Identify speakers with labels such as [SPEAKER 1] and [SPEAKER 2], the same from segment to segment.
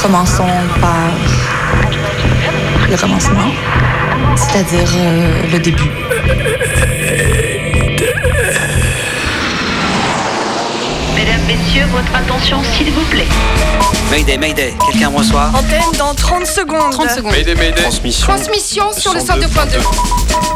[SPEAKER 1] Commençons par le commencement, c'est-à-dire euh, le début.
[SPEAKER 2] Mesdames, Messieurs, votre attention s'il vous plaît.
[SPEAKER 3] Mayday, Mayday, quelqu'un me reçoit
[SPEAKER 4] Antenne dans 30 secondes.
[SPEAKER 5] 30 secondes.
[SPEAKER 6] Transmission.
[SPEAKER 5] Transmission sur le 102.2.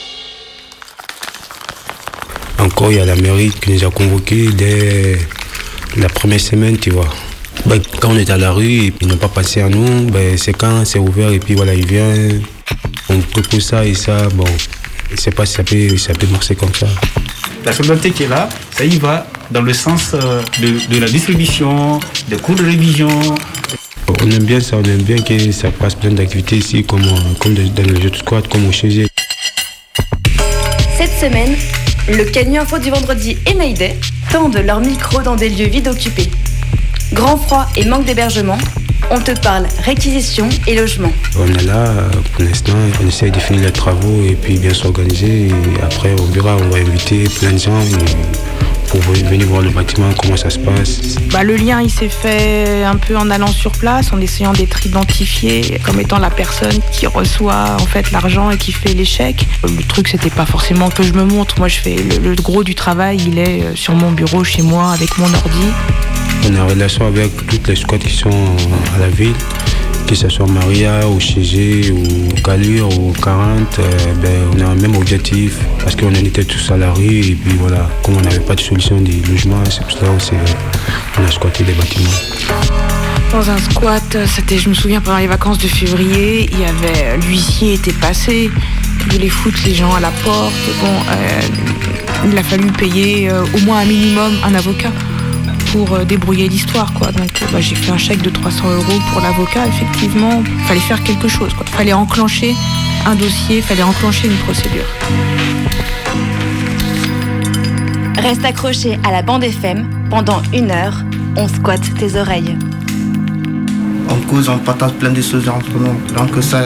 [SPEAKER 6] Encore, il y a la mairie qui nous a convoqués dès la première semaine, tu vois. Ben, quand on est à la rue ils n'ont pas passé à nous, ben, c'est quand c'est ouvert et puis voilà, ils viennent. On propose ça et ça, bon, je sais pas si ça peut, ça peut marcher comme ça.
[SPEAKER 7] La solidarité qui est là, ça y va dans le sens euh, de, de la distribution, des cours de révision.
[SPEAKER 6] On aime bien ça, on aime bien que ça passe plein d'activités ici, comme, comme dans le jeu de squat, comme au chez
[SPEAKER 1] Cette semaine, le Canu Info du vendredi et Mayday tendent leur micro dans des lieux vides occupés. Grand froid et manque d'hébergement, on te parle réquisition et logement.
[SPEAKER 6] On est là, euh, pour l'instant, on essaye de finir les travaux et puis bien s'organiser. Après, on verra, on va inviter plein de gens pour venir voir le bâtiment, comment ça se passe.
[SPEAKER 4] Bah, le lien, il s'est fait un peu en allant sur place, en essayant d'être identifié comme étant la personne qui reçoit en fait l'argent et qui fait l'échec. Le truc, c'était pas forcément que je me montre. Moi, je fais le, le gros du travail, il est euh, sur mon bureau chez moi avec mon ordi.
[SPEAKER 6] On est en relation avec toutes les squats qui sont à la ville, que ce soit Maria ou Chégé ou Calure ou 40, euh, ben, on a un même objectif parce qu'on était tous rue et puis voilà, comme on n'avait pas de solution de logement, c'est pour ça qu'on a squatté les bâtiments.
[SPEAKER 4] Dans un squat, c'était, je me souviens, pendant les vacances de février, il y avait l'huissier était passé, il voulait foutre les gens à la porte. Bon, euh, il a fallu payer euh, au moins un minimum un avocat pour euh, débrouiller l'histoire, quoi. Donc, euh, bah, j'ai fait un chèque de 300 euros pour l'avocat. Effectivement, il fallait faire quelque chose, quoi. Il fallait enclencher un dossier, il fallait enclencher une procédure.
[SPEAKER 1] Reste accroché à la bande FM pendant une heure, on squatte tes oreilles.
[SPEAKER 8] On cause, on partage plein de choses entre nous. Donc ça,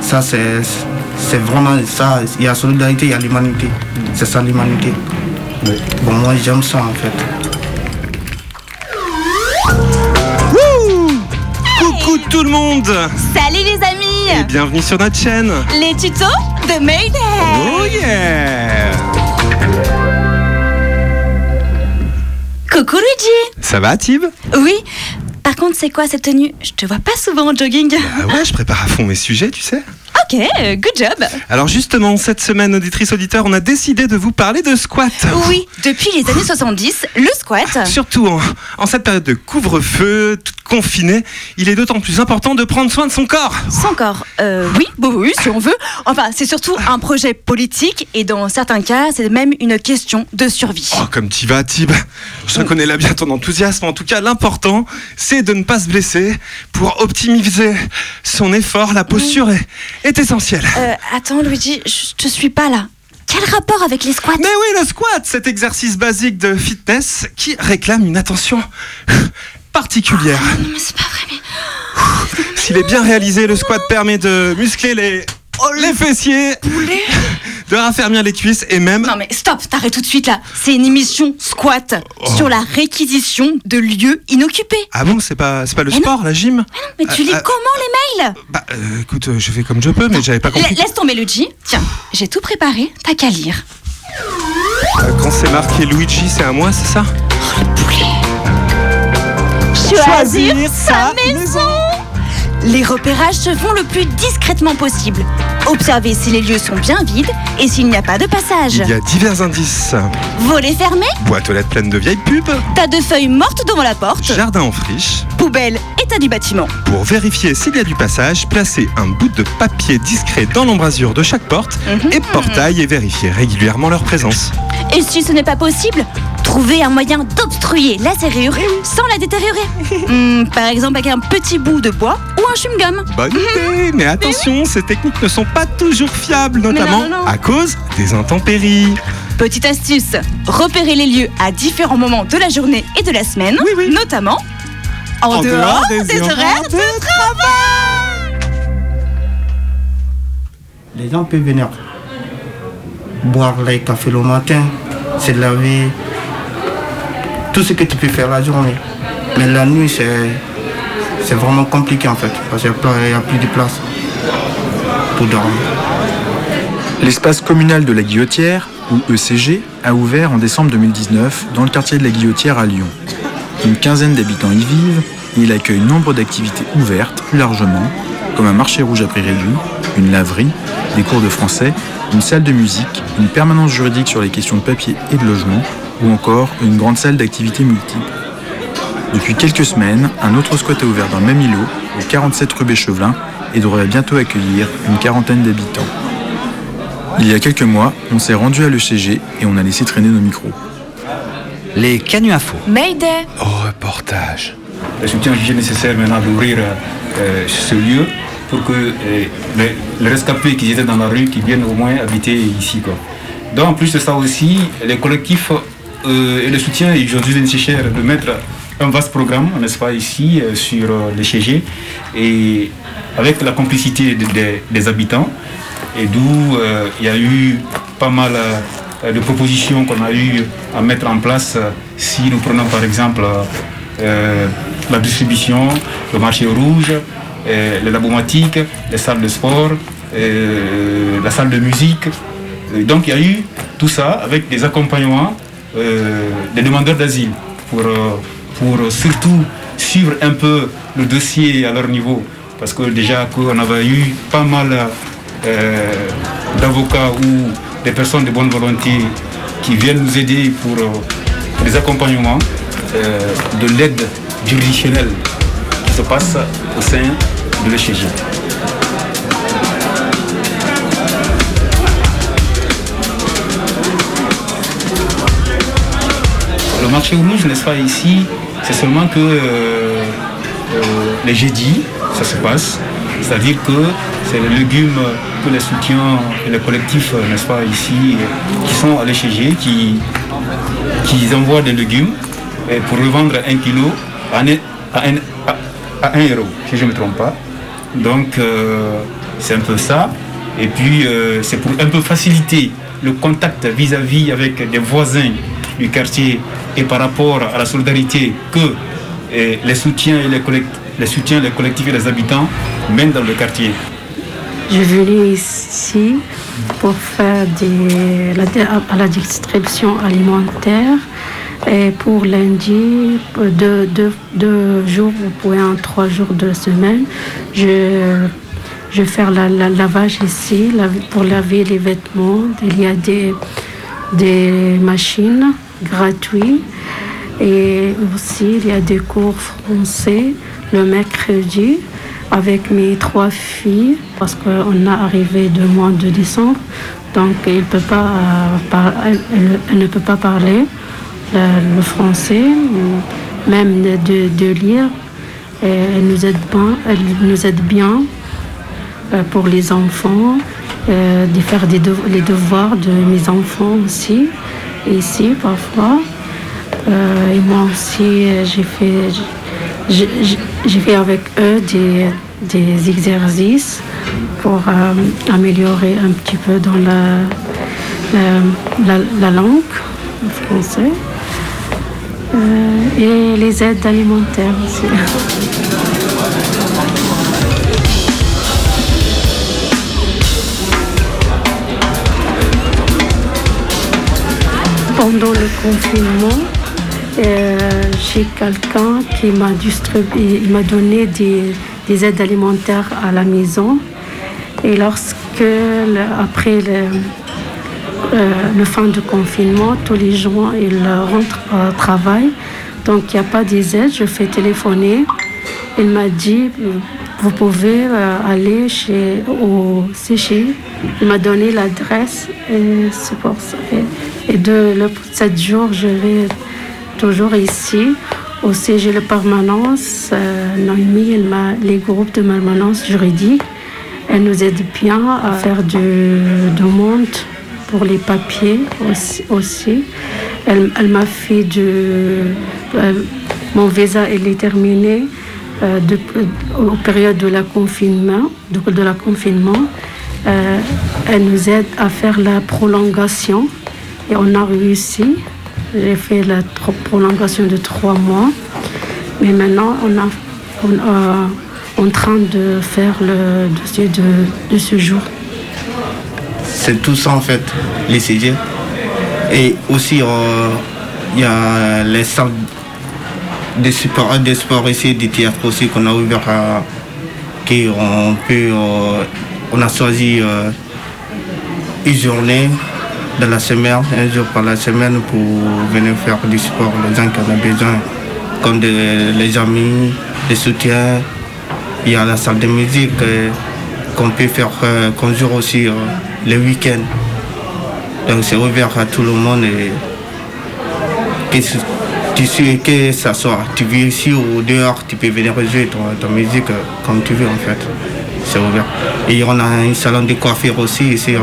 [SPEAKER 8] ça c'est, c'est vraiment ça. Il y a solidarité, il y a l'humanité. C'est ça l'humanité. Bon, moi j'aime ça en fait.
[SPEAKER 5] Tout le monde.
[SPEAKER 9] Salut les amis.
[SPEAKER 5] Et bienvenue sur notre chaîne.
[SPEAKER 9] Les tutos de Mayday.
[SPEAKER 5] Oh yeah.
[SPEAKER 9] Coucou Luigi.
[SPEAKER 5] Ça va Tib?
[SPEAKER 9] Oui. Par contre c'est quoi cette tenue? Je te vois pas souvent en jogging.
[SPEAKER 5] Ah ouais, je prépare à fond mes sujets, tu sais.
[SPEAKER 9] Ok, euh, good job
[SPEAKER 5] Alors justement, cette semaine, auditrice auditeur, on a décidé de vous parler de squat.
[SPEAKER 9] Oui, depuis les années 70, le squat...
[SPEAKER 5] Surtout en, en cette période de couvre-feu, toute confinée, il est d'autant plus important de prendre soin de son corps.
[SPEAKER 9] Son corps, euh, oui, oui, si on veut. Enfin, c'est surtout un projet politique et dans certains cas, c'est même une question de survie.
[SPEAKER 5] Oh, comme tu vas, Tib. Je reconnais là bien ton enthousiasme. En tout cas, l'important, c'est de ne pas se blesser. Pour optimiser son effort, la posture est, est
[SPEAKER 9] Euh, attends, Luigi, je te suis pas là. Quel rapport avec les squats?
[SPEAKER 5] Mais oui, le squat, cet exercice basique de fitness qui réclame une attention particulière.
[SPEAKER 9] Non, mais c'est pas vrai, mais...
[SPEAKER 5] S'il est bien réalisé, le squat permet de muscler les, les fessiers, de raffermir les cuisses et même...
[SPEAKER 9] Non mais stop, t'arrêtes tout de suite là. C'est une émission squat
[SPEAKER 5] Oh.
[SPEAKER 9] sur la réquisition de lieux inoccupés.
[SPEAKER 5] Ah bon, c'est pas, c'est pas le
[SPEAKER 9] Mais non.
[SPEAKER 5] sport, la gym
[SPEAKER 9] Mais tu
[SPEAKER 5] Euh,
[SPEAKER 9] lis
[SPEAKER 5] euh,
[SPEAKER 9] comment les mails?
[SPEAKER 5] Bah euh, écoute, euh, je fais comme je peux, mais j'avais pas compris.
[SPEAKER 9] La- Laisse tomber Luigi. Tiens, j'ai tout préparé, t'as qu'à lire.
[SPEAKER 5] Euh, Quand c'est marqué Luigi, c'est à moi, c'est ça?
[SPEAKER 9] Choisir sa maison Les repérages se font le plus discrètement possible. Observez si les lieux sont bien vides et s'il n'y a pas de passage.
[SPEAKER 5] Il y a divers indices.
[SPEAKER 9] Volets fermés,
[SPEAKER 5] Boîte aux lettres pleine de vieilles pubs,
[SPEAKER 9] tas de feuilles mortes devant la porte,
[SPEAKER 5] jardin en friche.
[SPEAKER 9] poubelle, état du bâtiment.
[SPEAKER 5] Pour vérifier s'il y a du passage, placez un bout de papier discret dans l'embrasure de chaque porte
[SPEAKER 9] Mhm.
[SPEAKER 5] et portail et vérifiez régulièrement leur présence.
[SPEAKER 9] Et si ce n'est pas possible, trouver un moyen d'obstruer la serrure sans la détériorer. Hmm, par exemple avec un petit bout de bois ou un chewing-gum.
[SPEAKER 5] Bonne idée, mais attention, ces techniques ne sont pas toujours fiables, notamment
[SPEAKER 9] non, non.
[SPEAKER 5] à cause des intempéries.
[SPEAKER 9] Petite astuce, repérez les lieux à différents moments de la journée et de la semaine, notamment en,
[SPEAKER 5] En
[SPEAKER 9] dehors,
[SPEAKER 5] dehors des
[SPEAKER 9] des,
[SPEAKER 5] horaires
[SPEAKER 9] horaires de travail.
[SPEAKER 8] Les gens peuvent venir boire les cafés le matin, se laver, tout ce que tu peux faire la journée. Mais la nuit, c'est, vraiment compliqué en fait, parce qu'il n'y a plus de place pour dormir.
[SPEAKER 10] L'espace communal de la Guillotière, ou ECG, a ouvert en décembre 2019 dans le quartier de la Guillotière à Lyon. Une quinzaine d'habitants y vivent et il accueille nombre d'activités ouvertes plus largement, comme un marché rouge à prix réduit, une laverie, des cours de français, une salle de musique, une permanence juridique sur les questions de papier et de logement, ou encore une grande salle d'activités multiples. Depuis quelques semaines, un autre squat a ouvert dans le même îlot, au 47 rue Béchevelin, et devrait bientôt accueillir une quarantaine d'habitants. Il y a quelques mois, on s'est rendu à l'ECG et on a laissé traîner nos micros.
[SPEAKER 3] Les Canu Info.
[SPEAKER 9] Mayday
[SPEAKER 5] Au reportage.
[SPEAKER 7] Le soutien jugé nécessaire maintenant d'ouvrir euh, ce lieu pour que euh, les, les rescapés qui étaient dans la rue, qui viennent au moins habiter ici. Quoi. Donc en plus de ça aussi, les collectifs et le soutien est aujourd'hui nécessaire de mettre un vaste programme, n'est-ce pas, ici euh, sur euh, les CG et avec la complicité de- de- des habitants et d'où euh, il y a eu pas mal euh, de propositions qu'on a eu à mettre en place euh, si nous prenons par exemple euh, la distribution, le marché rouge, euh, les labomatiques, les salles de sport, euh, la salle de musique. Et donc il y a eu tout ça avec des accompagnements euh, des demandeurs d'asile pour, euh, pour surtout suivre un peu le dossier à leur niveau. Parce que déjà qu'on avait eu pas mal euh, d'avocats ou des personnes de bonne volonté qui viennent nous aider pour euh, des accompagnements euh, de l'aide juridictionnelle qui se passe au sein de l'ECG. Le marché rouge, n'est-ce pas, ici, c'est seulement que euh, euh, les jeudis, ça se passe. C'est-à-dire que c'est les légumes que les soutiens et les collectifs, euh, n'est-ce pas, ici, qui sont à l'ECG, qui, qui envoient des légumes pour revendre un kilo à un, à un- euro, si je ne me trompe pas. Donc, c'est un peu ça. Et puis, c'est pour un peu faciliter le contact vis-à-vis avec des voisins du quartier et par rapport à la solidarité que euh, les soutiens et les, collect- les soutiens, les collectifs et les habitants mènent dans le quartier.
[SPEAKER 11] Je venais ici pour faire des, la, à distribution alimentaire. Et pour lundi, deux, deux, deux jours ou bien trois jours de semaine, je, je vais faire la, lavage ici pour laver les vêtements. Il y a des, des machines gratuites. Et aussi, il y a des cours français le mercredi avec mes trois filles parce qu'on a arrivé le mois de décembre. Donc, il peut pas, euh, elle, ne peut pas parler le, français, même de, lire. Elle nous aide bien, elle nous aide bien pour les enfants, euh, de faire des les devoirs de mes enfants aussi, ici parfois. Euh, et moi aussi, j'ai fait, j'ai- fait avec eux des, des exercices pour euh, améliorer un petit peu dans la- la langue française Euh, et les aides alimentaires aussi. Pendant le confinement, euh, j'ai quelqu'un qui m'a distribué, m'a donné des, des aides alimentaires à la maison. Et lorsque, après le, euh, le fin du confinement, tous les gens ils rentrent au travail. Donc il n'y a pas des aides, je fais téléphoner. Il m'a dit, vous pouvez euh, aller chez, au CG. Il m'a donné l'adresse et c'est pour ça. Et, de le 7 jours, je vais toujours ici. Aussi, j'ai la permanence. Euh, Noémie, elle m'a les groupes de permanence juridique. Elle nous aide bien à faire du demande pour les papiers aussi. Elle, elle m'a fait du. euh, mon visa, est terminé euh, de, euh, au période de la confinement. De la confinement. Euh, elle nous aide à faire la prolongation on a réussi. J'ai fait la prolongation de trois mois. Mais maintenant, on a, on a- en train de faire le dossier de, ce jour.
[SPEAKER 8] C'est tout ça en fait, les CG. Et aussi, euh, il y a les salles de sport, de sport ici, du théâtre aussi qu'on a ouvert à. qui on peut. euh, on a choisi euh, une journée de la semaine, un jour par la semaine pour venir faire du sport, les gens qui en ont besoin, comme les amis, les soutiens. Il y a la salle de musique euh, qu'on peut faire, euh, qu'on joue aussi euh, le week-end. Donc c'est ouvert à tout le monde et que tu que ça soit, tu vis ici ou dehors, tu peux venir jouer ton, ton musique comme tu veux en fait. C'est ouvert. Et on a un salon de coiffure aussi ici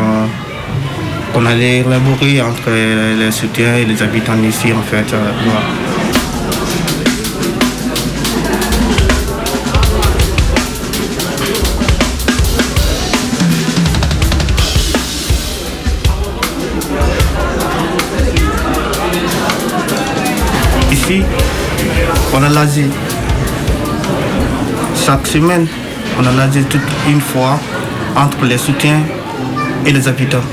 [SPEAKER 8] qu'on a élaboré entre les, soutiens et les habitants ici en fait. euh. Ici, on a l'Asie. Chaque semaine, on a l'Asie toute une fois entre les soutiens et les habitants.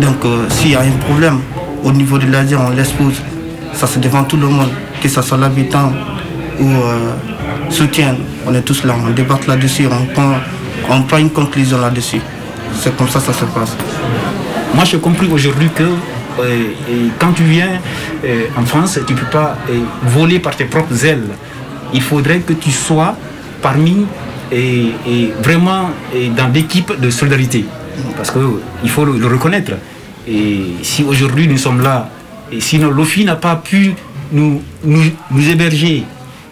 [SPEAKER 8] Donc, euh, s'il y a un problème au niveau de l'Asie, on l'expose. Ça, c'est devant tout le monde, que ce soit l'habitant ou euh, soutien. On est tous là, on débat là-dessus, on prend, on prend une conclusion là-dessus. C'est comme ça que ça se passe.
[SPEAKER 7] Moi, j'ai compris aujourd'hui que euh, quand tu viens euh, en France, tu ne peux pas voler par tes propres ailes. Il faudrait que tu sois parmi et, et vraiment et dans l'équipe de solidarité. Parce qu'il faut le, reconnaître. Et si aujourd'hui nous sommes là, et si l'OFI n'a pas pu nous, nous, nous héberger,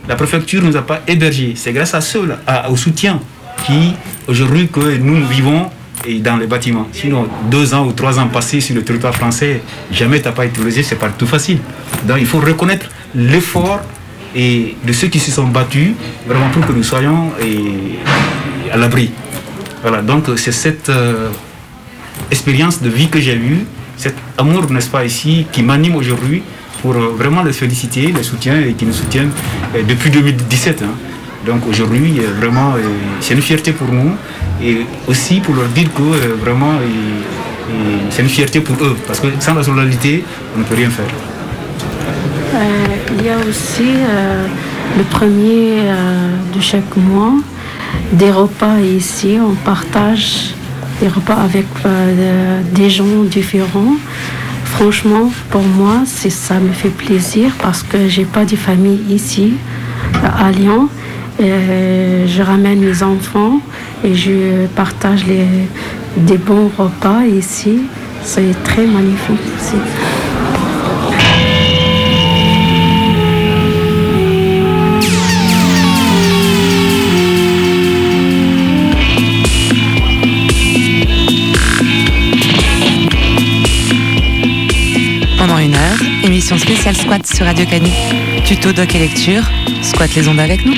[SPEAKER 7] la préfecture ne nous a pas hébergés, c'est grâce à ceux, là, à- au soutien qui, aujourd'hui, que nous, vivons et dans les bâtiments. Sinon, deux ans ou trois ans passés sur le territoire français, jamais tu n'as pas été logé, c'est pas tout facile. Donc il faut reconnaître l'effort et de ceux qui se sont battus, vraiment pour que nous soyons et, à l'abri. Voilà, donc c'est cette euh, expérience de vie que j'ai eue, cet amour, n'est-ce pas, ici, qui m'anime aujourd'hui pour euh, vraiment les féliciter, les soutiens et qui nous soutiennent euh, depuis 2017. hein. Donc aujourd'hui, euh, vraiment, euh, c'est une fierté pour nous et aussi pour leur dire que euh, vraiment, euh, euh, c'est une fierté pour eux parce que sans la solidarité, on ne peut rien faire.
[SPEAKER 11] Euh, il y a aussi euh, le premier euh, de chaque mois des repas ici. On partage des repas avec euh, des gens différents. Franchement, pour moi, ça me fait plaisir parce que j'ai pas de famille ici à Lyon. Je ramène mes enfants et je partage des bons repas ici. C'est très magnifique aussi.
[SPEAKER 12] Spéciale squat sur Radio Canu. Tuto, doc et lecture, squat les ondes avec nous.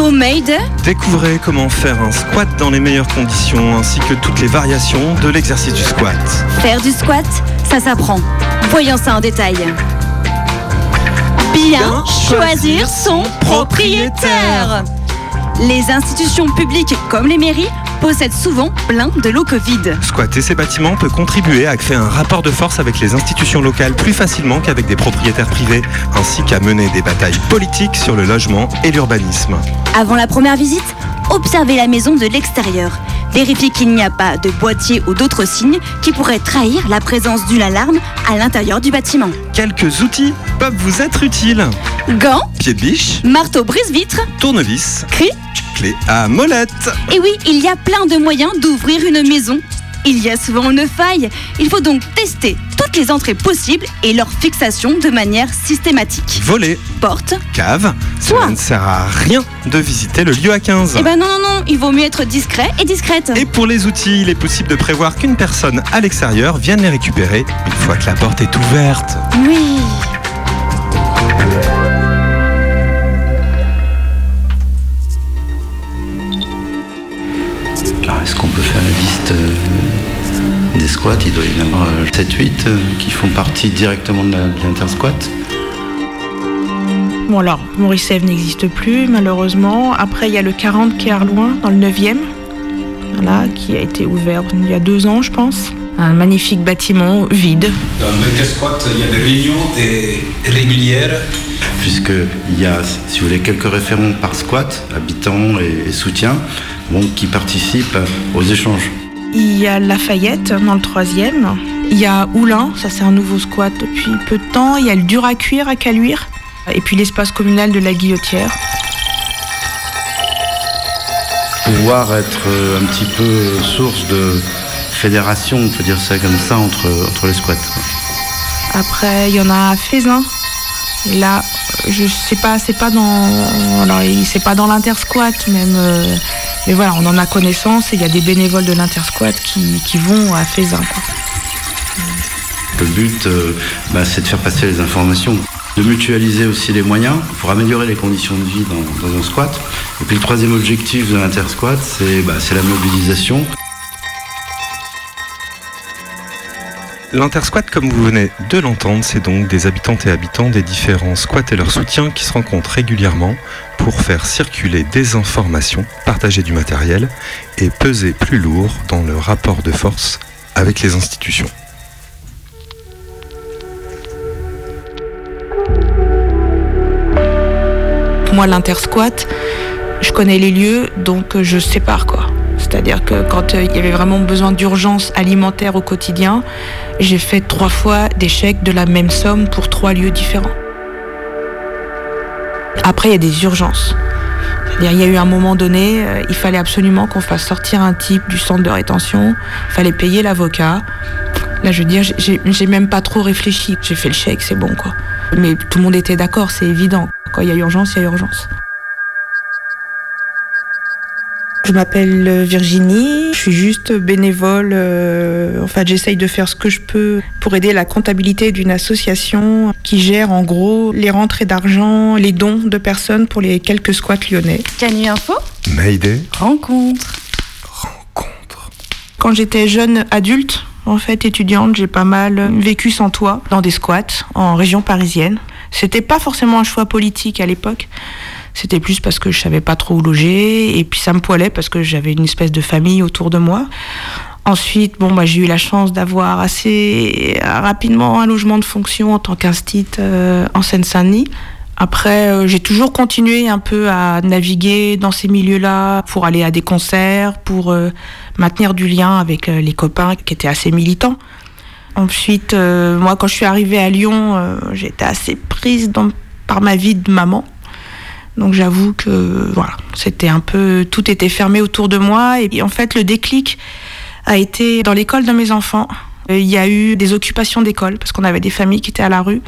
[SPEAKER 1] Made,
[SPEAKER 5] Découvrez comment faire un squat dans les meilleures conditions ainsi que toutes les variations de l'exercice du squat.
[SPEAKER 1] faire du squat, ça s'apprend. Voyons ça en détail. Bien choisir son propriétaire. Les institutions publiques comme les mairies possèdent souvent plein de locaux vides.
[SPEAKER 5] Squatter ces bâtiments peut contribuer à créer un rapport de force avec les institutions locales plus facilement qu'avec des propriétaires privés, ainsi qu'à mener des batailles politiques sur le logement et l'urbanisme.
[SPEAKER 1] Avant la première visite, observez la maison de l'extérieur. Vérifiez qu'il n'y a pas de boîtier ou d'autres signes qui pourraient trahir la présence d'une alarme à l'intérieur du bâtiment.
[SPEAKER 5] Quelques outils peuvent vous être utiles.
[SPEAKER 1] Gants,
[SPEAKER 5] Pied de biche,
[SPEAKER 1] marteau brise-vitre,
[SPEAKER 5] tournevis,
[SPEAKER 1] cri.
[SPEAKER 5] Clé à molette.
[SPEAKER 1] Et oui, il y a plein de moyens d'ouvrir une maison. Il y a souvent une faille. Il faut donc tester toutes les entrées possibles et leur fixation de manière systématique.
[SPEAKER 5] Voler,
[SPEAKER 1] Porte.
[SPEAKER 5] cave, cela ne sert à rien de visiter le lieu à 15.
[SPEAKER 1] Eh ben non, non, non, il vaut mieux être discret et discrète.
[SPEAKER 5] Et pour les outils, il est possible de prévoir qu'une personne à l'extérieur vienne les récupérer une fois que la porte est ouverte.
[SPEAKER 1] Oui.
[SPEAKER 13] Squats Il doit y en avoir 7-8 qui font partie directement de l'intersquat.
[SPEAKER 4] Bon alors, Ève n'existe plus malheureusement. Après, il y a le 40 qui est à Arloin, dans le 9e, voilà, qui a été ouvert il y a deux ans, je pense. Un magnifique bâtiment vide.
[SPEAKER 7] Dans l'intersquat, il y a des réunions régulières.
[SPEAKER 13] Puisqu'il y a, si vous voulez, quelques référents par squat, habitants et, et soutiens, bon, qui participent aux échanges.
[SPEAKER 4] Il y a Lafayette dans le 3e. Il y a Oulin, ça c'est un nouveau squat depuis peu de temps. Il y a le dur à cuire à Caluire. Et puis l'espace communal de la Guillotière.
[SPEAKER 13] Pouvoir être euh, un petit peu source de fédération, on peut dire ça comme ça, entre, entre les squats.
[SPEAKER 4] Après, il y en a à Fézin. Et là, je sais pas, c'est pas dans, alors c'est pas dans l'intersquat même, euh, mais voilà, on en a connaissance et il y a des bénévoles de l'intersquat qui, qui vont à quoi.
[SPEAKER 13] Le but, euh, bah, c'est de faire passer les informations, de mutualiser aussi les moyens pour améliorer les conditions de vie dans, dans un squat. Et puis le troisième objectif de l'intersquat, c'est bah, c'est la mobilisation.
[SPEAKER 5] L'intersquat, comme vous venez de l'entendre, c'est donc des habitantes et habitants des différents squats et leurs soutiens qui se rencontrent régulièrement pour faire circuler des informations, partager du matériel et peser plus lourd dans le rapport de force avec les institutions.
[SPEAKER 4] Moi, l'intersquat, je connais les lieux, donc je sépare quoi. C'est-à-dire que quand euh, il y avait vraiment besoin d'urgence alimentaire au quotidien, j'ai fait trois fois des chèques de la même somme pour trois lieux différents. Après, il y a des urgences. Il y a eu un moment donné, euh, il fallait absolument qu'on fasse sortir un type du centre de rétention, il fallait payer l'avocat. Là, je veux dire, j'ai même pas trop réfléchi. J'ai fait le chèque, c'est bon, quoi. Mais tout le monde était d'accord, c'est évident. Quand il y a urgence, il y a urgence. Je m'appelle euh, Virginie, je suis juste bénévole. euh, en fait, j'essaye de faire ce que je peux pour aider la comptabilité d'une association qui gère en gros les rentrées d'argent, les dons de personnes pour les quelques squats lyonnais.
[SPEAKER 1] Canu Info,
[SPEAKER 5] Mayday,
[SPEAKER 1] rencontre.
[SPEAKER 4] Quand j'étais jeune adulte, en fait étudiante, j'ai pas mal vécu sans toit dans des squats en région parisienne. C'était pas forcément un choix politique à l'époque. C'était plus parce que je savais pas trop où loger et puis ça me poilait parce que j'avais une espèce de famille autour de moi. Ensuite, bon, bah, j'ai eu la chance d'avoir assez rapidement un logement de fonction en tant qu'instit euh, en Seine-Saint-Denis. Après, euh, j'ai toujours continué un peu à naviguer dans ces milieux-là pour aller à des concerts, pour euh, maintenir du lien avec les copains qui étaient assez militants. Ensuite, moi, quand je suis arrivée à Lyon, j'étais assez prise par ma vie de maman. Donc j'avoue que voilà, c'était un peu tout était fermé autour de moi et en fait le déclic a été dans l'école de mes enfants. Il y a eu des occupations d'école parce qu'on avait des familles qui étaient à la rue.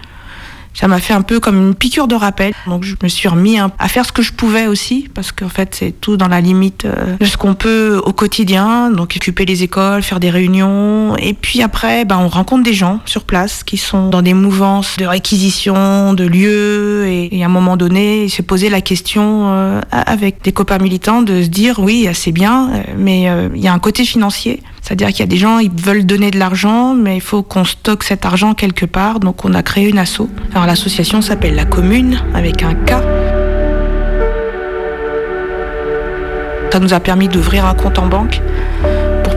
[SPEAKER 4] Ça m'a fait un peu comme une piqûre de rappel. Donc je me suis remis à faire ce que je pouvais aussi, parce qu'en fait c'est tout dans la limite euh, de ce qu'on peut au quotidien. Donc occuper les écoles, faire des réunions, et puis après, ben, on rencontre des gens sur place qui sont dans des mouvances de réquisition de lieux, et, à un moment donné, se poser la question euh, avec des copains militants de se dire oui, c'est bien, euh, mais il y a un côté financier. C'est-à-dire qu'il y a des gens, ils veulent donner de l'argent, mais il faut qu'on stocke cet argent quelque part. Donc on a créé une asso. Alors l'association s'appelle La Commune, avec un K. Ça nous a permis d'ouvrir un compte en banque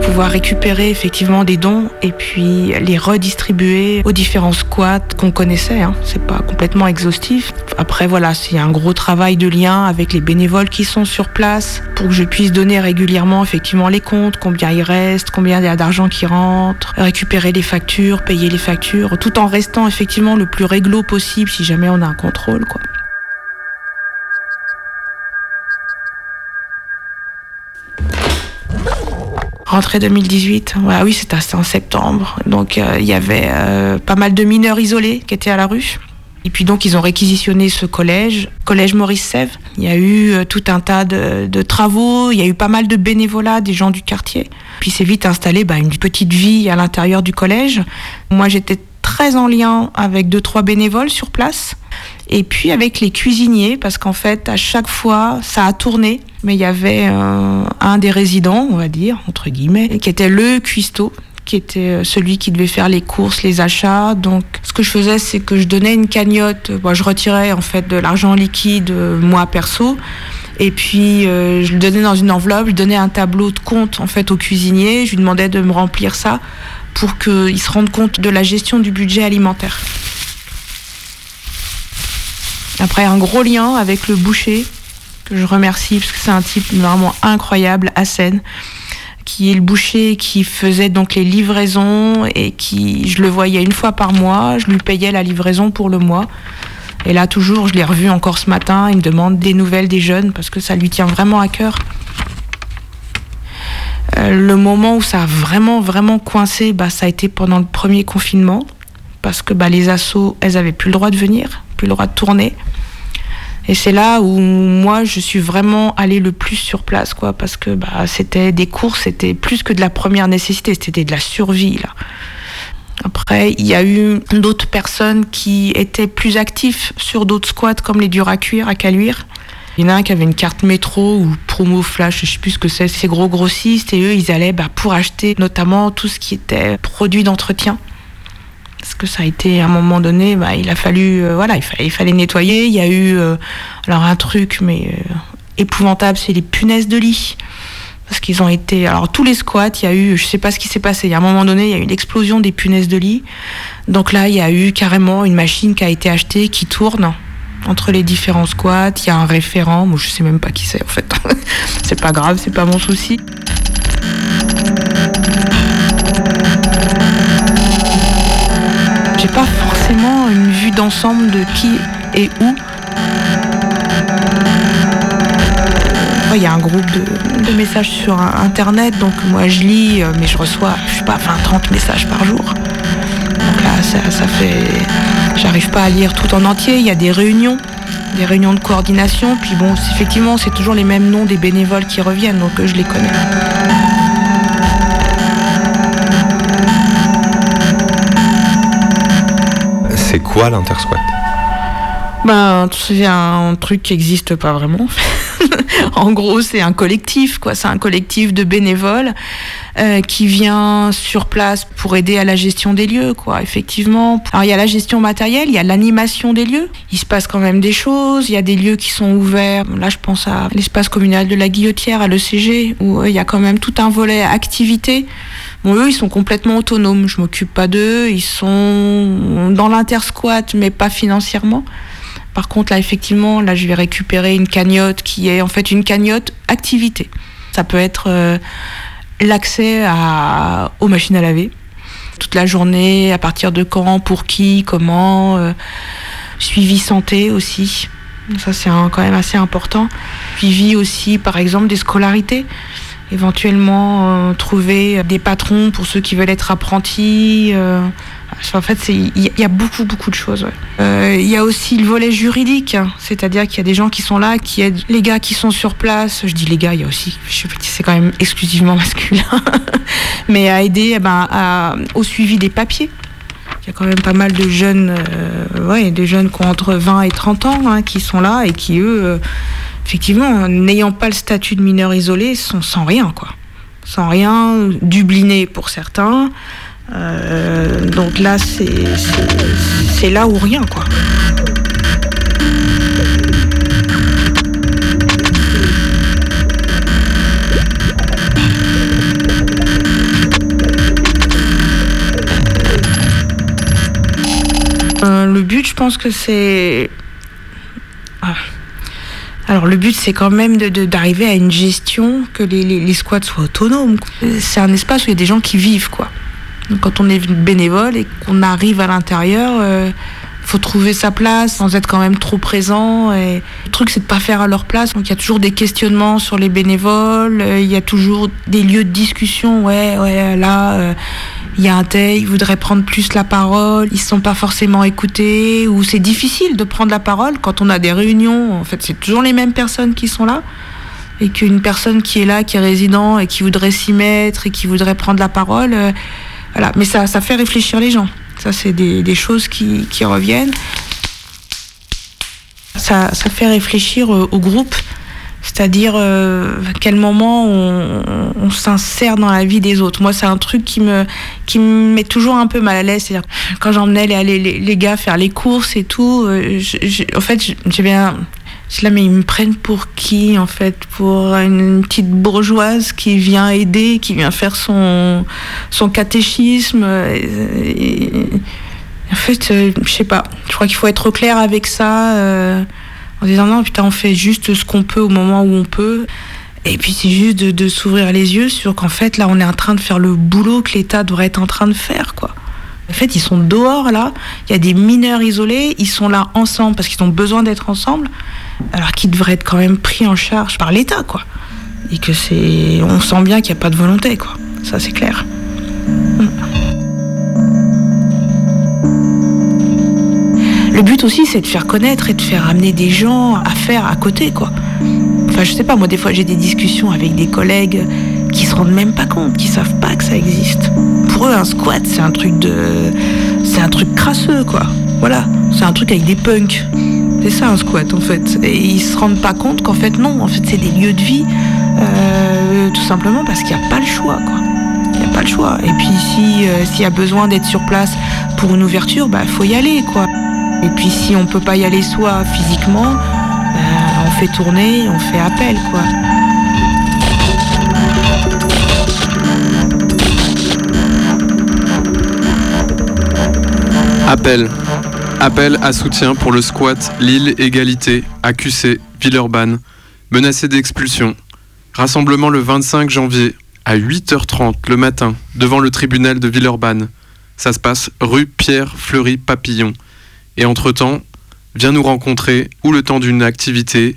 [SPEAKER 4] pouvoir récupérer effectivement des dons et puis les redistribuer aux différents squats qu'on connaissait. Hein. C'est pas complètement exhaustif. Après voilà, c'est un gros travail de lien avec les bénévoles qui sont sur place pour que je puisse donner régulièrement effectivement les comptes, combien il reste, combien il y a d'argent qui rentre, récupérer les factures, payer les factures, tout en restant effectivement le plus réglo possible si jamais on a un contrôle quoi. Rentrée 2018, ouais, oui, c'était en septembre. Donc euh, il y avait euh, pas mal de mineurs isolés qui étaient à la rue. Et puis donc ils ont réquisitionné ce collège, collège Maurice Sèvres. Il y a eu euh, tout un tas de, travaux, il y a eu pas mal de bénévolat des gens du quartier. Puis c'est vite installé bah, une petite vie à l'intérieur du collège. Moi j'étais très en lien avec deux trois bénévoles sur place et puis avec les cuisiniers parce qu'en fait à chaque fois ça a tourné mais il y avait un des résidents on va dire entre guillemets qui était le cuistot qui était euh, celui qui devait faire les courses, les achats. Donc, ce que je faisais, c'est que je donnais une cagnotte. Je retirais en fait de l'argent liquide, euh, moi perso. Et puis, euh, je le donnais dans une enveloppe. Je donnais un tableau de compte en fait au cuisinier. Je lui demandais de me remplir ça pour qu'il se rende compte de la gestion du budget alimentaire. Après, un gros lien avec le boucher je remercie parce que c'est un type vraiment incroyable, Hassen qui est le boucher qui faisait donc les livraisons et qui je le voyais une fois par mois, je lui payais la livraison pour le mois. Et là toujours, je l'ai revu encore ce matin, il me demande des nouvelles des jeunes parce que ça lui tient vraiment à cœur. Euh, le moment où ça a vraiment vraiment coincé, bah, ça a été pendant le premier confinement parce que bah, les assos, elles avaient plus le droit de venir, plus le droit de tourner. Et c'est là où moi je suis vraiment allée le plus sur place, quoi, parce que bah, c'était des courses, c'était plus que de la première nécessité, c'était de la survie là. Après, il y a eu d'autres personnes qui étaient plus actifs sur d'autres squats comme les durs à cuire à Caluire. Il y en a un qui avait une carte métro ou promo flash, je sais plus ce que c'est, c'est gros grossistes et eux ils allaient bah, pour acheter notamment tout ce qui était produit d'entretien parce que ça a été à un moment donné, bah, il a fallu, euh, voilà, il fallait, nettoyer. Il y a eu, euh, alors un truc, mais euh, épouvantable, c'est les punaises de lit. Parce qu'ils ont été, alors tous les squats, il y a eu, je sais pas ce qui s'est passé. Il y a un moment donné, il y a eu une explosion des punaises de lit. Donc là, il y a eu carrément une machine qui a été achetée, qui tourne entre les différents squats. Il y a un référent, moi je sais même pas qui c'est en fait. c'est pas grave, c'est pas mon souci. D'ensemble de qui et où. Il y a un groupe de, messages sur internet, donc moi je lis, mais je reçois, je sais pas, 20-30 messages par jour. Donc là, ça, ça fait. J'arrive pas à lire tout en entier. Il y a des réunions, des réunions de coordination, puis bon, effectivement, c'est toujours les mêmes noms des bénévoles qui reviennent, donc je les connais.
[SPEAKER 5] C'est quoi l'intersquat?
[SPEAKER 4] Ben, c'est un truc qui n'existe pas vraiment. en gros, c'est un collectif, quoi. C'est un collectif de bénévoles euh, qui vient sur place pour aider à la gestion des lieux, quoi. Effectivement. Alors, il y a la gestion matérielle, il y a l'animation des lieux. Il se passe quand même des choses. Il y a des lieux qui sont ouverts. Là, je pense à l'espace communal de la Guillotière, à l'ECG, où euh, il y a quand même tout un volet activité. Bon, eux, ils sont complètement autonomes. Je m'occupe pas d'eux. Ils sont dans l'intersquat, mais pas financièrement. Par contre, là, effectivement, là, je vais récupérer une cagnotte qui est en fait une cagnotte activité. Ça peut être euh, l'accès aux machines à laver toute la journée, à partir de quand, pour qui, comment, euh, suivi santé aussi. Ça, c'est quand même assez important. Suivi aussi, par exemple, des scolarités éventuellement euh, trouver des patrons pour ceux qui veulent être apprentis, euh, En fait, il y, a beaucoup, beaucoup de choses. Euh, Il y a aussi le volet juridique, hein. c'est-à-dire qu'il y a des gens qui sont là, qui aident les gars qui sont sur place. Je dis les gars, il y a aussi, je sais pas, c'est quand même exclusivement masculin, mais à aider eh ben, à- au suivi des papiers. Il y a quand même pas mal de jeunes, euh, ouais, des jeunes qui ont entre 20 et 30 ans, hein, qui sont là et qui, eux, euh, effectivement, n'ayant pas le statut de mineur isolé, sont sans rien, quoi. Sans rien, dublinés pour certains. Euh, donc là, c'est là ou rien, quoi. Euh, le but, je pense que c'est. Ah. Alors, le but, c'est quand même d'arriver à une gestion, que les, les- squats soient autonomes. C'est un espace où il y a des gens qui vivent, quoi. Donc, quand on est bénévole et qu'on arrive à l'intérieur, euh, faut trouver sa place sans être quand même trop présent. Le truc, c'est de pas faire à leur place. Donc, il y a toujours des questionnements sur les bénévoles. euh, Il y a toujours des lieux de discussion. Ouais, ouais, là, euh, il y a un tel, il voudrait prendre plus la parole. Ils se sont pas forcément écoutés. Ou c'est difficile de prendre la parole quand on a des réunions. En fait, c'est toujours les mêmes personnes qui sont là. Et qu'une personne qui est là, qui est résident et qui voudrait s'y mettre et qui voudrait prendre la parole, euh, voilà. Mais ça, ça fait réfléchir les gens. Ça, c'est des, des choses qui, qui reviennent. Ça, ça fait réfléchir euh, au groupe, c'est-à-dire euh, à quel moment on, s'insère dans la vie des autres. Moi, c'est un truc qui me, qui me met toujours un peu mal à l'aise. C'est-à-dire quand j'emmenais les, les, les- gars faire les courses et tout, euh, en fait, j'ai bien. Je là, mais ils me prennent pour qui, en fait Pour une petite bourgeoise qui vient aider, qui vient faire son, son catéchisme. et- en fait, euh, je sais pas. Je crois qu'il faut être clair avec ça, euh, en disant non, putain, on fait juste ce qu'on peut au moment où on peut. Et puis c'est juste de, de s'ouvrir les yeux sur qu'en fait, là, on est en train de faire le boulot que l'État devrait être en train de faire, quoi. En fait, ils sont dehors là. Il y a des mineurs isolés. Ils sont là ensemble parce qu'ils ont besoin d'être ensemble, alors qu'ils devraient être quand même pris en charge par l'État, quoi. Et que c'est, on sent bien qu'il n'y a pas de volonté, quoi. Ça, c'est clair. Le but aussi, c'est de faire connaître et de faire amener des gens à faire à côté, quoi. Enfin, je sais pas, moi, des fois, j'ai des discussions avec des collègues qui se rendent même pas compte, qui savent pas que ça existe. Pour eux, un squat, c'est un truc de. C'est un truc crasseux, quoi. Voilà. C'est un truc avec des punks. C'est ça, un squat, en fait. Et ils se rendent pas compte qu'en fait, non, en fait, c'est des lieux de vie. euh, tout simplement parce qu'il n'y a pas le choix, quoi. Il n'y a pas le choix. Et puis, euh, s'il y a besoin d'être sur place pour une ouverture, bah, faut y aller, quoi. Et puis, si on peut pas y aller soi physiquement, bah, on fait tourner, on fait appel, quoi.
[SPEAKER 14] Appel. Appel à soutien pour le squat Lille Égalité à QC, Villeurbanne, menacé d'expulsion. Rassemblement le 25 janvier à 8h30 le matin devant le tribunal de Villeurbanne. Ça se passe rue Pierre Fleury Papillon. Et entre-temps, viens nous rencontrer ou le temps d'une activité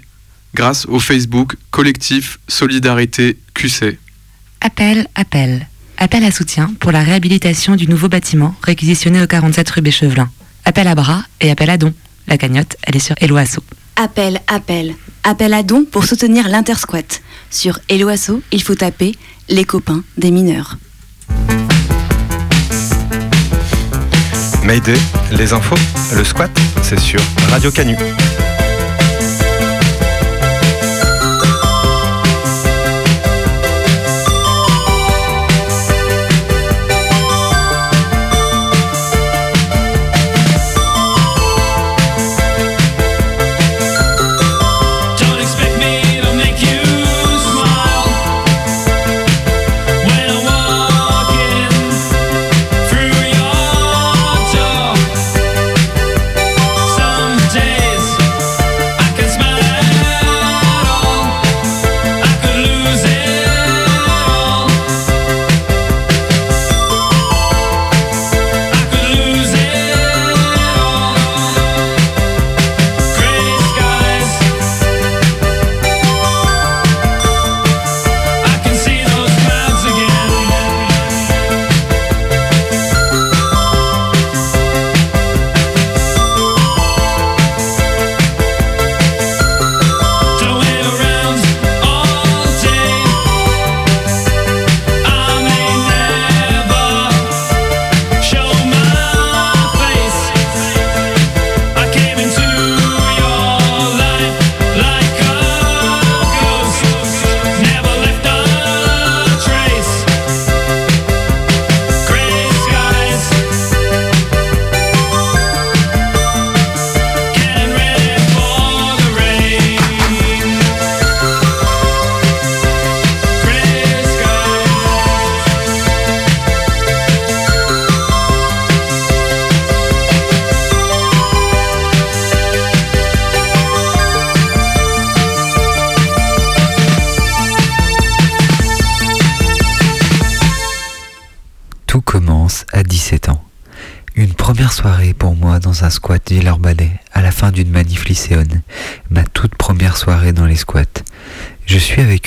[SPEAKER 14] grâce au Facebook Collectif Solidarité QC.
[SPEAKER 12] Appel, appel. Appel à soutien pour la réhabilitation du nouveau bâtiment réquisitionné au 47 rue Béchevelin. Appel à bras et appel à dons. La cagnotte, elle est sur Eloasso.
[SPEAKER 1] Appel, appel. Appel à dons pour soutenir l'Intersquat. Sur Eloasso, il faut taper les copains des mineurs.
[SPEAKER 5] Mayday, les infos, le squat, c'est sur Radio Canu.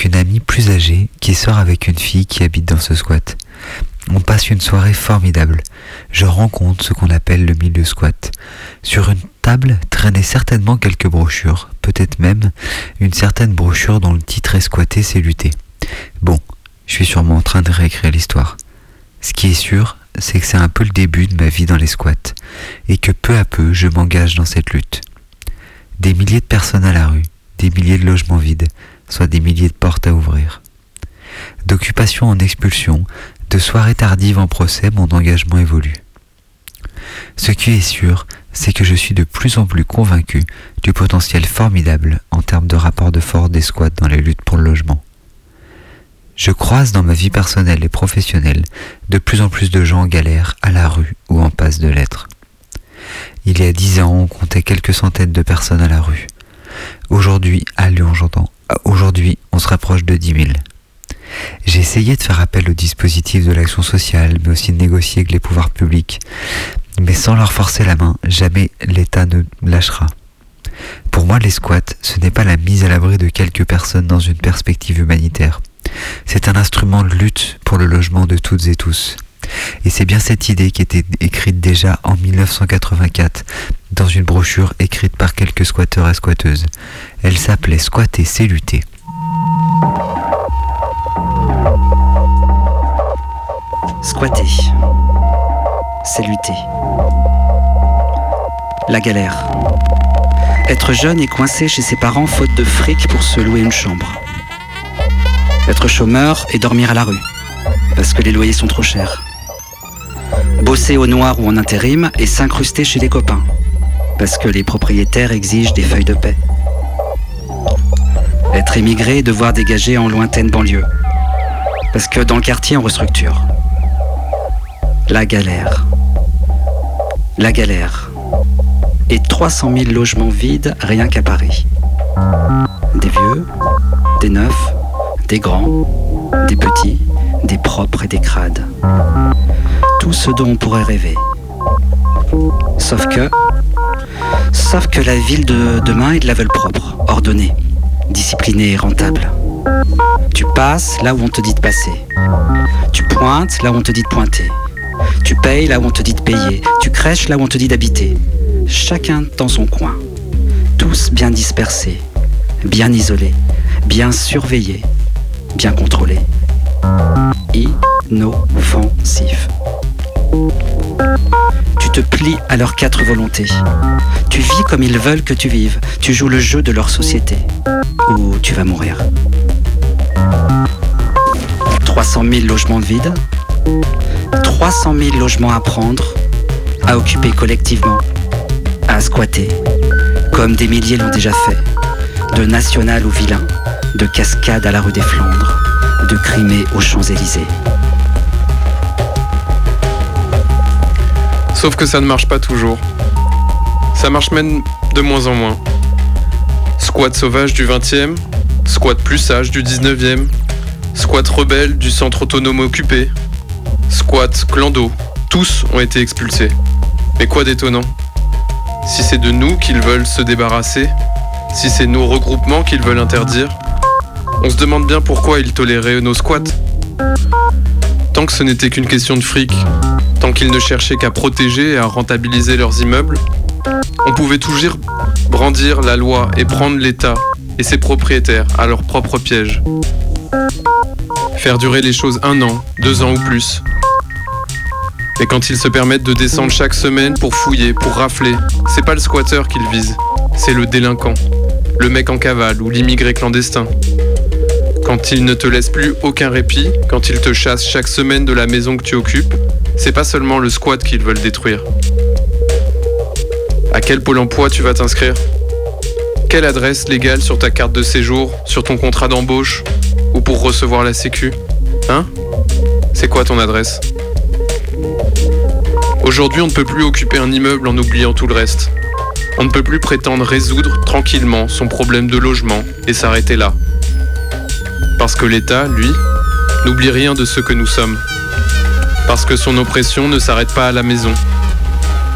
[SPEAKER 3] Une amie plus âgée qui sort avec une fille qui habite dans ce squat. On passe une soirée formidable. Je rencontre ce qu'on appelle le milieu squat. Sur une table traînaient certainement quelques brochures, peut-être même une certaine brochure dont le titre est squatté, c'est lutter. Bon, je suis sûrement en train de réécrire l'histoire. Ce qui est sûr, c'est que c'est un peu le début de ma vie dans les squats, et que peu à peu je m'engage dans cette lutte. Des milliers de personnes à la rue, des milliers de logements vides, soit des milliers de portes à ouvrir. D'occupation en expulsion, de soirées tardives en procès, mon engagement évolue. Ce qui est sûr, c'est que je suis de plus en plus convaincu du potentiel formidable en termes de rapport de force des squats dans les luttes pour le logement. Je croise dans ma vie personnelle et professionnelle de plus en plus de gens en galère, à la rue ou en passe de l'être. Il y a dix ans, on comptait quelques centaines de personnes à la rue. Aujourd'hui, à Lyon, j'entends. Aujourd'hui, on se rapproche de 10 000. J'ai essayé de faire appel au dispositif de l'action sociale, mais aussi de négocier avec les pouvoirs publics. Mais sans leur forcer la main, jamais l'État ne lâchera. Pour moi, les squats, ce n'est pas la mise à l'abri de quelques personnes dans une perspective humanitaire. C'est un instrument de lutte pour le logement de toutes et tous. Et c'est bien cette idée qui était écrite déjà en 1984 dans une brochure écrite par quelques squatteurs et squatteuses. Elle s'appelait Squatter, c'est lutter.
[SPEAKER 15] Squatter. C'est lutter. La galère. Être jeune et coincé chez ses parents faute de fric pour se louer une chambre. Être chômeur et dormir à la rue. Parce que les loyers sont trop chers. Bosser au noir ou en intérim et s'incruster chez les copains. Parce que les propriétaires exigent des feuilles de paix. Être émigré et devoir dégager en lointaine banlieue. Parce que dans le quartier on restructure. La galère. La galère. Et 300 000 logements vides rien qu'à Paris. Des vieux, des neufs, des grands, des petits, des propres et des crades. Tout ce dont on pourrait rêver. Sauf que. Sauf que la ville de demain, ils la veulent propre, ordonnée, disciplinée et rentable. Tu passes là où on te dit de passer. Tu pointes là où on te dit de pointer. Tu payes là où on te dit de payer. Tu crèches là où on te dit d'habiter. Chacun dans son coin. Tous bien dispersés, bien isolés, bien surveillés, bien contrôlés. Inoffensif. Tu te plies à leurs quatre volontés. Tu vis comme ils veulent que tu vives. Tu joues le jeu de leur société. Ou tu vas mourir. 300 000 logements vides. 300 000 logements à prendre, à occuper collectivement, à squatter, comme des milliers l'ont déjà fait, de National au Vilain, de Cascade à la rue des Flandres, de Crimée aux Champs-Élysées.
[SPEAKER 14] Sauf que ça ne marche pas toujours. Ça marche même de moins en moins. Squat sauvage du 20e, squat plus sage du 19e, squat rebelle du centre autonome occupé, squat clando, tous ont été expulsés. Mais quoi d'étonnant? Si c'est de nous qu'ils veulent se débarrasser, si c'est nos regroupements qu'ils veulent interdire, on se demande bien pourquoi ils toléraient nos squats. Tant que ce n'était qu'une question de fric, tant qu'ils ne cherchaient qu'à protéger et à rentabiliser leurs immeubles, on pouvait toujours brandir la loi et prendre l'État et ses propriétaires à leur propre piège. Faire durer les choses un an, deux ans ou plus. Et quand ils se permettent de descendre chaque semaine pour fouiller, pour rafler, c'est pas le squatter qu'ils visent, c'est le délinquant, le mec en cavale ou l'immigré clandestin. Quand ils ne te laissent plus aucun répit, quand ils te chassent chaque semaine de la maison que tu occupes, c'est pas seulement le squat qu'ils veulent détruire. À quel pôle emploi tu vas t'inscrire? Quelle adresse légale sur ta carte de séjour, sur ton contrat d'embauche ou pour recevoir la sécu? Hein? C'est quoi ton adresse? Aujourd'hui, on ne peut plus occuper un immeuble en oubliant tout le reste. On ne peut plus prétendre résoudre tranquillement son problème de logement et s'arrêter là. Parce que l'État, lui, n'oublie rien de ce que nous sommes. Parce que son oppression ne s'arrête pas à la maison.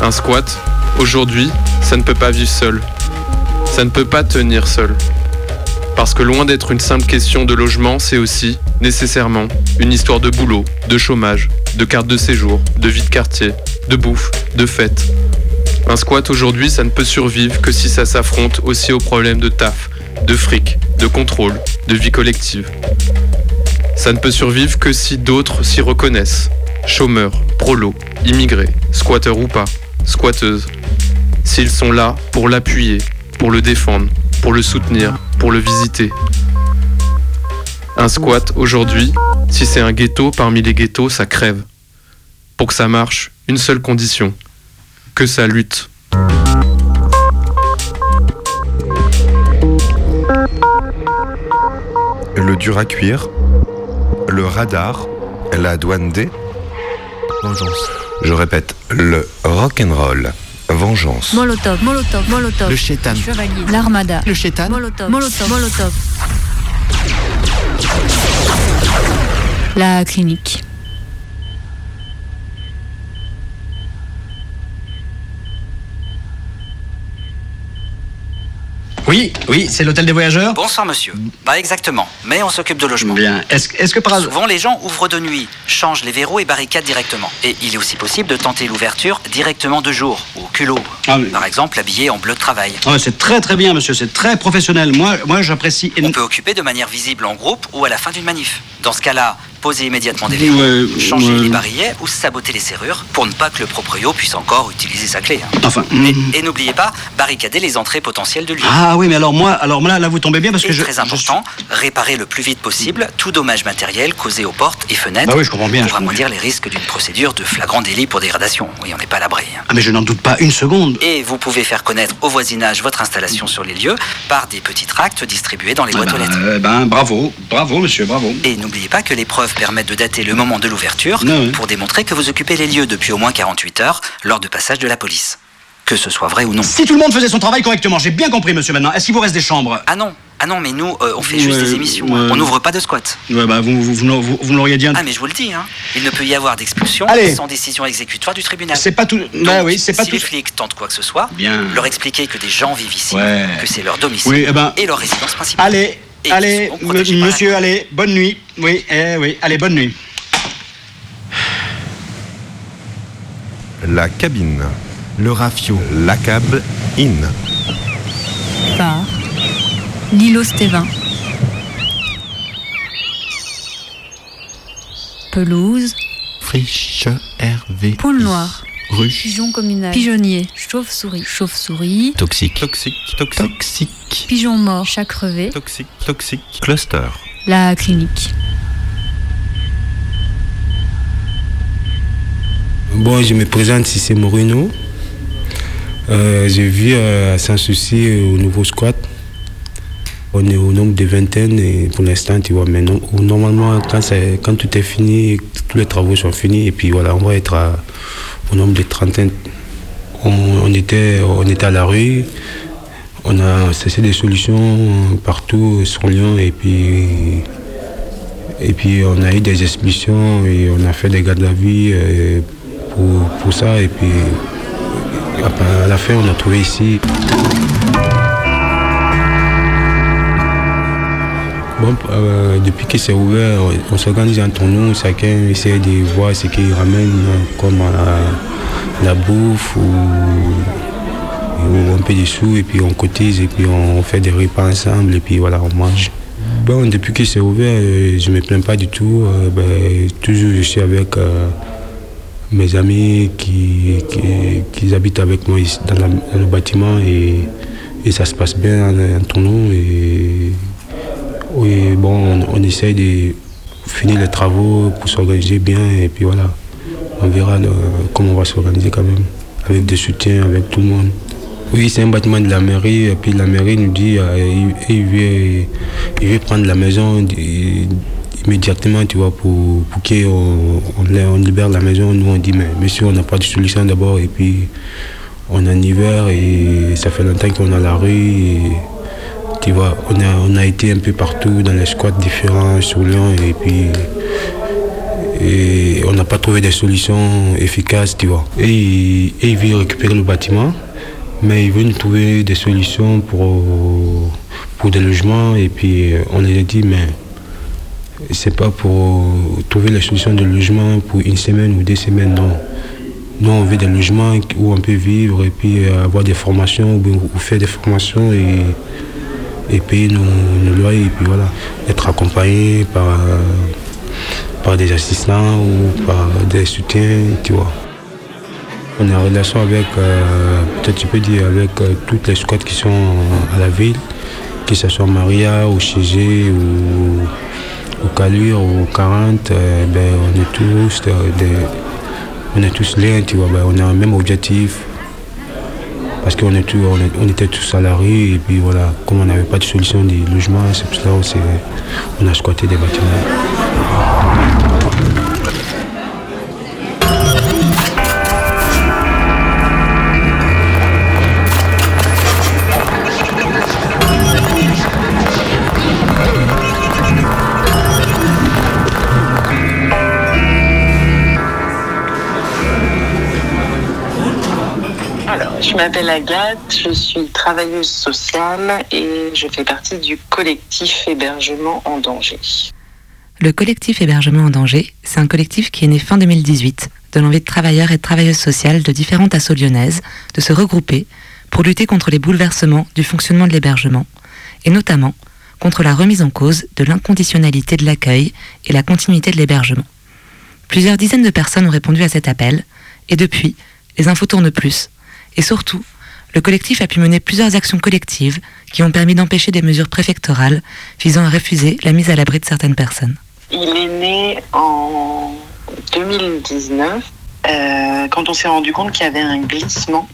[SPEAKER 14] Un squat, aujourd'hui, ça ne peut pas vivre seul. Ça ne peut pas tenir seul. Parce que loin d'être une simple question de logement, c'est aussi, nécessairement, une histoire de boulot, de chômage, de carte de séjour, de vie de quartier, de bouffe, de fête. Un squat aujourd'hui, ça ne peut survivre que si ça s'affronte aussi aux problèmes de taf, de fric, de contrôle, de vie collective. Ça ne peut survivre que si d'autres s'y reconnaissent. Chômeurs, prolos, immigrés, squatteurs ou pas, squatteuses. S'ils sont là pour l'appuyer, pour le défendre, pour le soutenir, pour le visiter. Un squat aujourd'hui, si c'est un ghetto parmi les ghettos, ça crève. Pour que ça marche, une seule condition, que ça lutte.
[SPEAKER 5] Le dur à cuire, le radar, la douane des
[SPEAKER 16] Vengeance.
[SPEAKER 5] Je répète, le rock'n'roll. Vengeance.
[SPEAKER 17] Molotov, Molotov, Molotov.
[SPEAKER 16] Le chétan.
[SPEAKER 17] Chevalier. L'armada.
[SPEAKER 16] Le chétan.
[SPEAKER 17] Molotov, Molotov, Molotov. La clinique.
[SPEAKER 18] Oui, oui, c'est l'hôtel des voyageurs
[SPEAKER 15] Bonsoir monsieur. Pas exactement, mais on s'occupe de logement.
[SPEAKER 18] Bien. Est-ce que par hasard...
[SPEAKER 15] Souvent, les gens ouvrent de nuit, changent les verrous et barricadent directement. Et il est aussi possible de tenter l'ouverture directement de jour, au culot. Par exemple, habillé en bleu de travail.
[SPEAKER 18] Ah, c'est très très bien, monsieur, c'est très professionnel. Moi, moi j'apprécie.
[SPEAKER 15] On peut occuper de manière visible en groupe ou à la fin d'une manif. Dans ce cas-là, poser immédiatement des verrous,
[SPEAKER 18] Ouais,
[SPEAKER 15] changer
[SPEAKER 18] ouais.
[SPEAKER 15] les barillets ou saboter les serrures pour ne pas que le proprio puisse encore utiliser sa clé. hein.
[SPEAKER 18] Enfin.
[SPEAKER 15] Et n'oubliez pas, barricader les entrées potentielles de lieu.
[SPEAKER 18] Ah oui, mais alors moi, alors là, là vous tombez bien parce que
[SPEAKER 15] Et
[SPEAKER 18] je.
[SPEAKER 15] très important, réparer le plus vite possible tout dommage matériel causé aux portes et fenêtres
[SPEAKER 18] Bah oui, je comprends bien,
[SPEAKER 15] pour amoindrir les risques d'une procédure de flagrant délit pour dégradation. Oui, on n'est pas à l'abri. hein.
[SPEAKER 18] Ah mais je n'en doute pas une seconde.
[SPEAKER 15] Et vous pouvez faire connaître au voisinage votre installation sur les lieux par des petits tracts distribués dans les boîtes aux lettres.
[SPEAKER 18] Euh, ben bravo, bravo monsieur, bravo.
[SPEAKER 15] Et n'oubliez pas que les preuves permettent de dater le moment de l'ouverture pour démontrer que vous occupez les lieux depuis au moins 48 heures lors de passage de la police. Que ce soit vrai ou non.
[SPEAKER 18] Si tout le monde faisait son travail correctement, j'ai bien compris monsieur maintenant. Est-ce qu'il vous reste des chambres?
[SPEAKER 15] Ah non, ah non, mais nous, euh, on fait juste
[SPEAKER 18] Ouais,
[SPEAKER 15] des émissions.
[SPEAKER 18] ouais.
[SPEAKER 15] On n'ouvre pas de squat.
[SPEAKER 18] Ouais, bah vous, vous, vous, vous- l'auriez dit. un-
[SPEAKER 15] Ah mais je vous le dis, hein. il ne peut y avoir d'expulsion sans décision exécutoire du tribunal.
[SPEAKER 18] C'est pas tout. Bah oui, c'est pas
[SPEAKER 15] si
[SPEAKER 18] tout.
[SPEAKER 15] les flics tentent quoi que ce soit,
[SPEAKER 18] Bien.
[SPEAKER 15] leur expliquer que des gens vivent ici,
[SPEAKER 18] Ouais.
[SPEAKER 15] que c'est leur domicile
[SPEAKER 18] Oui, eh ben-
[SPEAKER 15] et leur résidence principale.
[SPEAKER 18] Allez,
[SPEAKER 15] Et
[SPEAKER 18] allez,
[SPEAKER 15] par
[SPEAKER 18] monsieur, allez, bonne nuit. Oui, eh oui, allez, bonne nuit.
[SPEAKER 5] La cabine.
[SPEAKER 16] Le rafio.
[SPEAKER 5] La cab in.
[SPEAKER 17] Phare. L'îlot Stévin. Pelouse.
[SPEAKER 16] Friche. Hervé.
[SPEAKER 17] Poule noire.
[SPEAKER 16] Ruche.
[SPEAKER 17] Pigeon communal. Pigeonnier. Chauve-souris. Chauve-souris.
[SPEAKER 16] Toxique.
[SPEAKER 5] Toxique. Toxique.
[SPEAKER 16] Toxique.
[SPEAKER 17] Pigeon mort. Chat crevé.
[SPEAKER 5] Toxique. Toxique. Cluster.
[SPEAKER 17] La clinique.
[SPEAKER 6] Bon, je me présente, si c'est Moreno. Euh, je vis euh, à Sans-Souci au nouveau squat. On est au nombre de vingtaine et pour l'instant, tu vois, mais non- normalement, quand, quand tout est fini, tous les travaux sont finis, et puis voilà, on va être à- au nombre de trentaine. On, on était, on était à la rue, on a cessé des solutions partout sur Lyon, et puis, et puis on a eu des expulsions, et on a fait des gardes à vie euh, pour, ça, et puis à la fin, on a trouvé ici. Bon, euh, depuis que c'est ouvert, on s'organise entre nous, chacun essaie de voir ce qu'il ramène comme la, la bouffe ou, ou un peu de sous, et puis on cotise, et puis on fait des repas ensemble, et puis voilà, on mange. Bon, depuis que c'est ouvert, euh, je ne me plains pas du tout. euh, ben, toujours, je suis avec euh, mes amis qui, qui, habitent avec moi dans, dans le bâtiment, et, et ça se passe bien entre nous. Et, bon, on, essaye de finir les travaux pour s'organiser bien et puis voilà. On verra comment on va s'organiser quand même, avec des soutiens, avec tout le monde. Oui, c'est un bâtiment de la mairie et puis la mairie nous dit euh, il, il veut, il veut prendre la maison di- immédiatement, tu vois, pour, pour qu'on on, libère la maison. Nous, on dit, mais monsieur, on n'a pas de solution d'abord et puis on est en hiver et ça fait longtemps qu'on à la rue. et, tu vois, on a, on a été un peu partout dans les squats différents sur Lyon et puis, Et on n'a pas trouvé des solutions efficaces, tu vois. Et, et ils veulent récupérer le bâtiment, mais ils veulent trouver des solutions pour, pour des logements. Et puis euh, on les a dit, mais c'est pas pour trouver la solution de logement pour une semaine ou deux semaines, non. Nous, on veut des logements où on peut vivre et puis euh, avoir des formations ou, faire des formations et, et payer nos, nos loyers. Et puis voilà, être accompagné par, euh, par des assistants ou par des soutiens, tu vois. On est en relation avec, euh, tu peux dire, avec euh, toutes les squats qui sont à la ville, que ce soit Maria ou Chégé ou, ou Calure ou 40, euh, ben, on est tous des, on est tous liés, tu vois, ben, on a un même objectif. Parce qu'on est on était tous salariés et puis voilà, comme on n'avait pas de solution de logement, c'est pour cela aussi on a squatté des bâtiments.
[SPEAKER 19] M'appelle Agathe, je suis travailleuse sociale et je fais partie du collectif Hébergement en danger.
[SPEAKER 12] Le collectif Hébergement en danger, c'est un collectif qui est né fin 2018 de l'envie de travailleurs et de travailleuses sociales de différentes assos lyonnaises de se regrouper pour lutter contre les bouleversements du fonctionnement de l'hébergement et notamment contre la remise en cause de l'inconditionnalité de l'accueil et la continuité de l'hébergement. Plusieurs dizaines de personnes ont répondu à cet appel et depuis, les infos tournent plus et surtout, le collectif a pu mener plusieurs actions collectives qui ont permis d'empêcher des mesures préfectorales visant à refuser la mise à l'abri de certaines personnes.
[SPEAKER 19] Il est né en 2019 euh, quand on s'est rendu compte qu'il y avait un glissement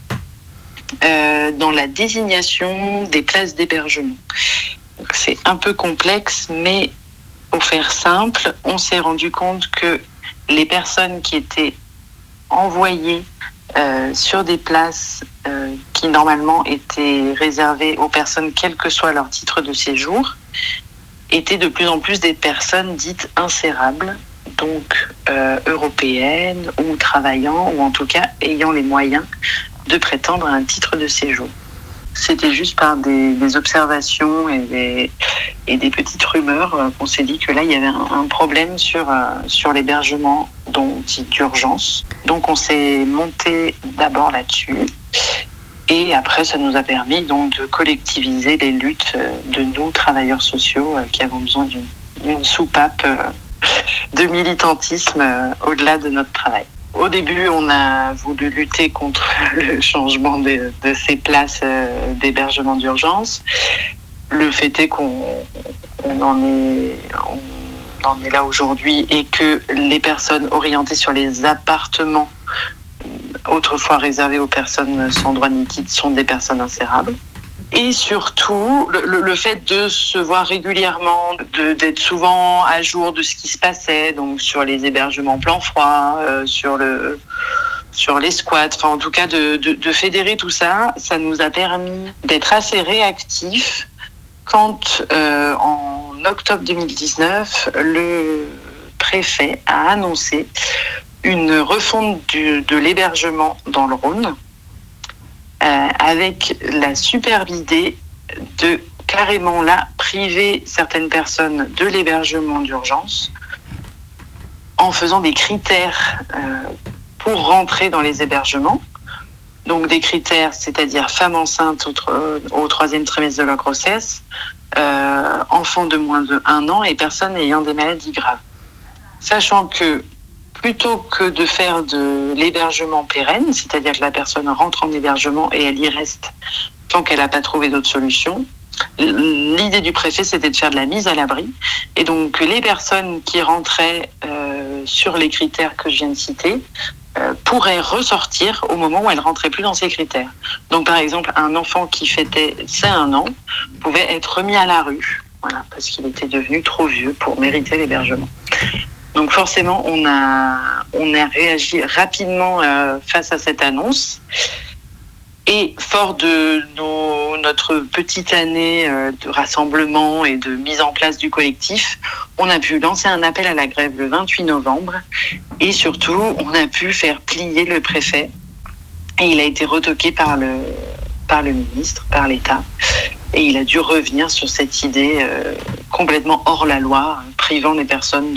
[SPEAKER 19] euh, dans la désignation des places d'hébergement. C'est un peu complexe, mais pour faire simple, on s'est rendu compte que les personnes qui étaient envoyées euh, sur des places euh, qui normalement étaient réservées aux personnes, quel que soit leur titre de séjour, étaient de plus en plus des personnes dites insérables, donc euh, européennes ou travaillant, ou en tout cas ayant les moyens de prétendre à un titre de séjour. C'était juste par des, observations et des, et des petites rumeurs qu'on s'est dit que là, il y avait un, problème sur, l'hébergement dont d'urgence. Donc on s'est monté d'abord là-dessus. Et après, ça nous a permis donc de collectiviser les luttes euh, de nous, travailleurs sociaux, euh, qui avons besoin d'une soupape euh, de militantisme au-delà de notre travail. Au début, on a voulu lutter contre le changement de, ces places d'hébergement d'urgence. Le fait est qu'on on en est, en est là aujourd'hui et que les personnes orientées sur les appartements, autrefois réservés aux personnes sans droit ni titre, sont des personnes insérables. Et surtout, le, fait de se voir régulièrement, d'être souvent à jour de ce qui se passait, donc sur les hébergements plan froid, euh, sur le sur les squats, enfin en tout cas de fédérer tout ça, ça nous a permis d'être assez réactifs quand euh, en octobre 2019, le préfet a annoncé une refonte de l'hébergement dans le Rhône euh, avec la superbe idée de carrément là priver certaines personnes de l'hébergement d'urgence en faisant des critères euh, pour rentrer dans les hébergements. Donc des critères, c'est-à-dire femme enceinte au, au troisième trimestre de la grossesse, euh, enfant de moins de un an et personnes ayant des maladies graves. Sachant que plutôt que de faire de l'hébergement pérenne, c'est-à-dire que la personne rentre en hébergement et elle y reste tant qu'elle n'a pas trouvé d'autre solution, l'idée du préfet, c'était de faire de la mise à l'abri. Et donc les personnes qui rentraient euh, sur les critères que je viens de citer euh, pourraient ressortir au moment où elles rentraient plus dans ces critères. Donc par exemple, un enfant qui fêtait ses un an pouvait être remis à la rue, voilà, parce qu'il était devenu trop vieux pour mériter l'hébergement. Donc forcément, on a, on a réagi rapidement euh, face à cette annonce. Et fort de notre petite année euh, de rassemblement et de mise en place du collectif, on a pu lancer un appel à la grève le 28 novembre. Et surtout on a pu faire plier le préfet. Et il a été retoqué par le, par le ministre, par l'État. Et il a dû revenir sur cette idée euh, complètement hors la loi, privant les personnes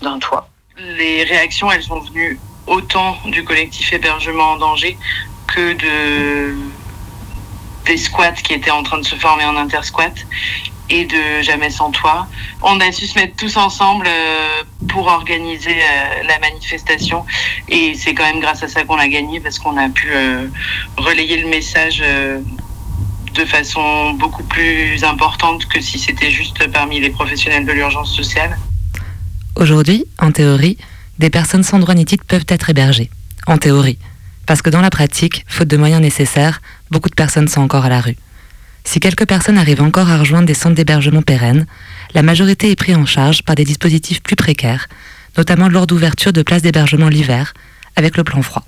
[SPEAKER 19] d'un toit. Les réactions, elles sont venues autant du collectif hébergement en danger que de des squats qui étaient en train de se former en intersquat et de Jamais sans toi. On a su se mettre tous ensemble euh, pour organiser euh, la manifestation et c'est quand même grâce à ça qu'on a gagné parce qu'on a pu euh, relayer le message de façon beaucoup plus importante que si c'était juste parmi les professionnels de l'urgence sociale.
[SPEAKER 12] Aujourd'hui, en théorie, des personnes sans droit ni titre peuvent être hébergées. En théorie. Parce que dans la pratique, faute de moyens nécessaires, beaucoup de personnes sont encore à la rue. Si quelques personnes arrivent encore à rejoindre des centres d'hébergement pérennes, la majorité est prise en charge par des dispositifs plus précaires, notamment lors d'ouverture de places d'hébergement l'hiver, avec le plan froid.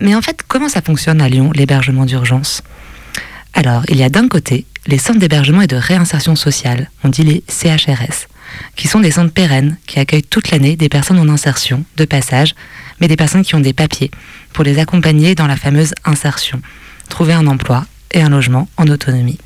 [SPEAKER 12] Mais en fait, comment ça fonctionne à Lyon, l'hébergement d'urgence? Alors, il y a d'un côté les centres d'hébergement et de réinsertion sociale, on dit les CHRS, qui sont des centres pérennes qui accueillent toute l'année des personnes en insertion, de passage, mais des personnes qui ont des papiers, pour les accompagner dans la fameuse insertion, trouver un emploi et un logement en autonomie.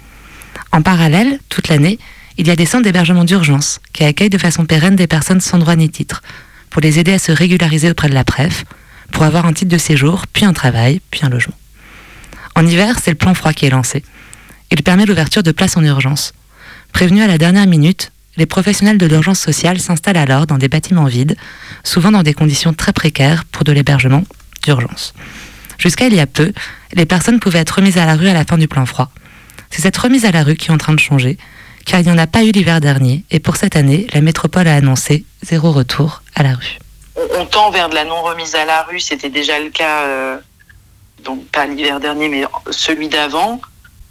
[SPEAKER 12] En parallèle, toute l'année, il y a des centres d'hébergement d'urgence qui accueillent de façon pérenne des personnes sans droit ni titre, pour les aider à se régulariser auprès de la PREF, pour avoir un titre de séjour, puis un travail, puis un logement. En hiver, c'est le plan froid qui est lancé. Il permet l'ouverture de places en urgence. Prévenus à la dernière minute, les professionnels de l'urgence sociale s'installent alors dans des bâtiments vides, souvent dans des conditions très précaires pour de l'hébergement d'urgence. Jusqu'à il y a peu, les personnes pouvaient être remises à la rue à la fin du plan froid. C'est cette remise à la rue qui est en train de changer, car il n'y en a pas eu l'hiver dernier, et pour cette année, la métropole a annoncé zéro retour à la rue.
[SPEAKER 19] on, tend vers de la non-remise à la rue, c'était déjà le cas, euh, donc pas l'hiver dernier, mais celui d'avant.